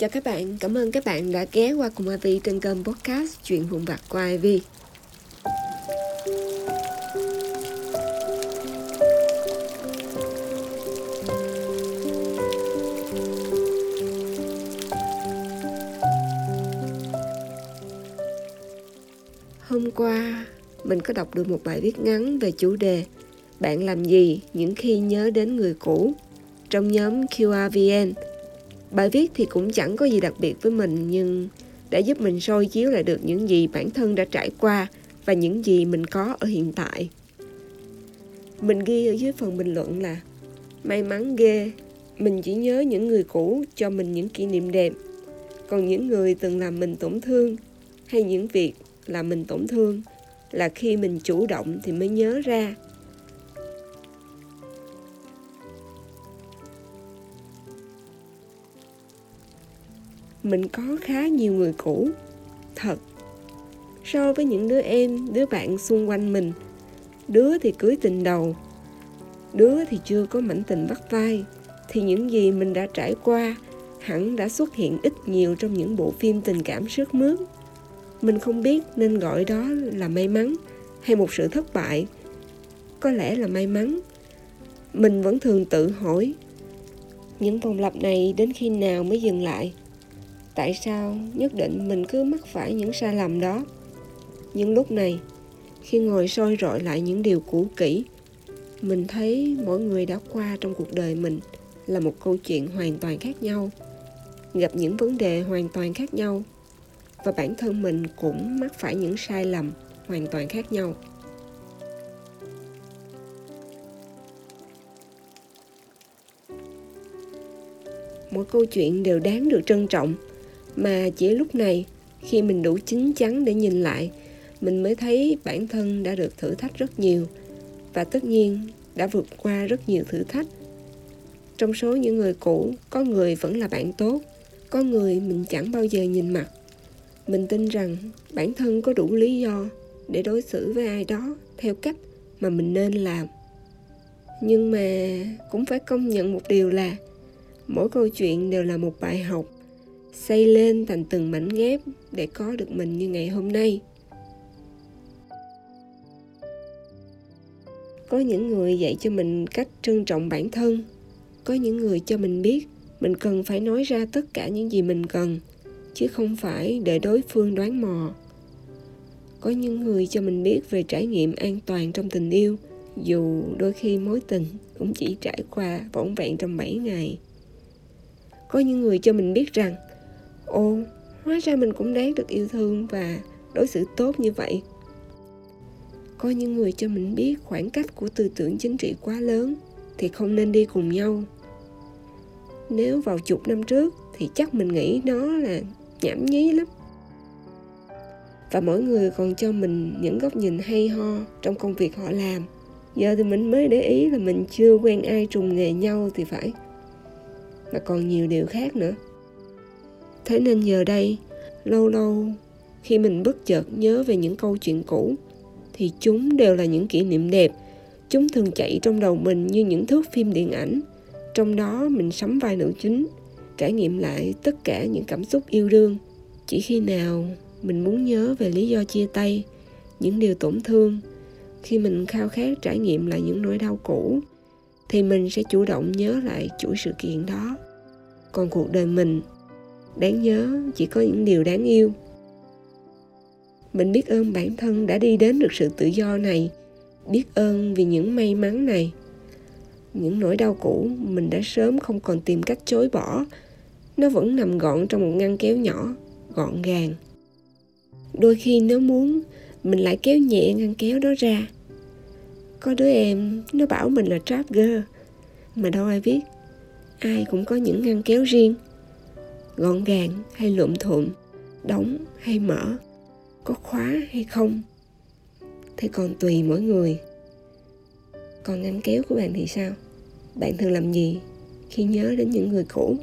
Chào các bạn, cảm ơn các bạn đã ghé qua cùng Ivy trên kênh podcast Chuyện vụn vặt của Ivy. Hôm qua, mình có đọc được một bài viết ngắn về chủ đề Bạn làm gì những khi nhớ đến người cũ trong nhóm QRVN. Bài viết thì cũng chẳng có gì đặc biệt với mình nhưng đã giúp mình soi chiếu lại được những gì bản thân đã trải qua và những gì mình có ở hiện tại. Mình ghi ở dưới phần bình luận là May mắn ghê, mình chỉ nhớ những người cũ cho mình những kỷ niệm đẹp. Còn những người từng làm mình tổn thương hay những việc làm mình tổn thương là khi mình chủ động thì mới nhớ ra mình có khá nhiều người cũ. Thật, so với những đứa em, đứa bạn xung quanh mình, đứa thì cưới tình đầu, đứa thì chưa có mảnh tình bắt vai, thì những gì mình đã trải qua hẳn đã xuất hiện ít nhiều trong những bộ phim tình cảm sướt mướt. Mình không biết nên gọi đó là may mắn hay một sự thất bại. Có lẽ là may mắn. Mình vẫn thường tự hỏi, những vòng lặp này đến khi nào mới dừng lại? Tại sao nhất định mình cứ mắc phải những sai lầm đó? Nhưng lúc này, khi ngồi soi rọi lại những điều cũ kỹ, mình thấy mỗi người đã qua trong cuộc đời mình là một câu chuyện hoàn toàn khác nhau, gặp những vấn đề hoàn toàn khác nhau, và bản thân mình cũng mắc phải những sai lầm hoàn toàn khác nhau. Mỗi câu chuyện đều đáng được trân trọng mà chỉ lúc này, khi mình đủ chín chắn để nhìn lại, mình mới thấy bản thân đã được thử thách rất nhiều. Và tất nhiên, đã vượt qua rất nhiều thử thách. Trong số những người cũ, có người vẫn là bạn tốt, có người mình chẳng bao giờ nhìn mặt. Mình tin rằng bản thân có đủ lý do để đối xử với ai đó theo cách mà mình nên làm. Nhưng mà cũng phải công nhận một điều là, mỗi câu chuyện đều là một bài học xây lên thành từng mảnh ghép để có được mình như ngày hôm nay. Có những người dạy cho mình cách trân trọng bản thân. Có những người cho mình biết mình cần phải nói ra tất cả những gì mình cần, chứ không phải để đối phương đoán mò. Có những người cho mình biết về trải nghiệm an toàn trong tình yêu, dù đôi khi mối tình cũng chỉ trải qua vỏn vẹn trong 7 ngày. Có những người cho mình biết rằng ồ, hóa ra mình cũng đáng được yêu thương và đối xử tốt như vậy. Có những người cho mình biết khoảng cách của tư tưởng chính trị quá lớn thì không nên đi cùng nhau. Nếu vào chục năm trước thì chắc mình nghĩ nó là nhảm nhí lắm. Và mỗi người còn cho mình những góc nhìn hay ho trong công việc họ làm. Giờ thì mình mới để ý là mình chưa quen ai trùng nghề nhau thì phải. Mà còn nhiều điều khác nữa thế nên giờ đây, lâu lâu khi mình bất chợt nhớ về những câu chuyện cũ, thì chúng đều là những kỷ niệm đẹp. Chúng thường chạy trong đầu mình như những thước phim điện ảnh. Trong đó, mình sắm vai nữ chính, trải nghiệm lại tất cả những cảm xúc yêu đương. Chỉ khi nào mình muốn nhớ về lý do chia tay, những điều tổn thương, khi mình khao khát trải nghiệm lại những nỗi đau cũ, thì mình sẽ chủ động nhớ lại chuỗi sự kiện đó. Còn cuộc đời mình đáng nhớ, chỉ có những điều đáng yêu. Mình biết ơn bản thân đã đi đến được sự tự do này. Biết ơn vì những may mắn này. Những nỗi đau cũ mình đã sớm không còn tìm cách chối bỏ. Nó vẫn nằm gọn trong một ngăn kéo nhỏ, gọn gàng. Đôi khi nếu muốn, mình lại kéo nhẹ ngăn kéo đó ra. Có đứa em, nó bảo mình là trap girl mà đâu ai biết, ai cũng có những ngăn kéo riêng gọn gàng hay lượm thuộm đóng hay mở, có khóa hay không? Thì còn tùy mỗi người. Còn ngăn kéo của bạn thì sao? Bạn thường làm gì khi nhớ đến những người cũ?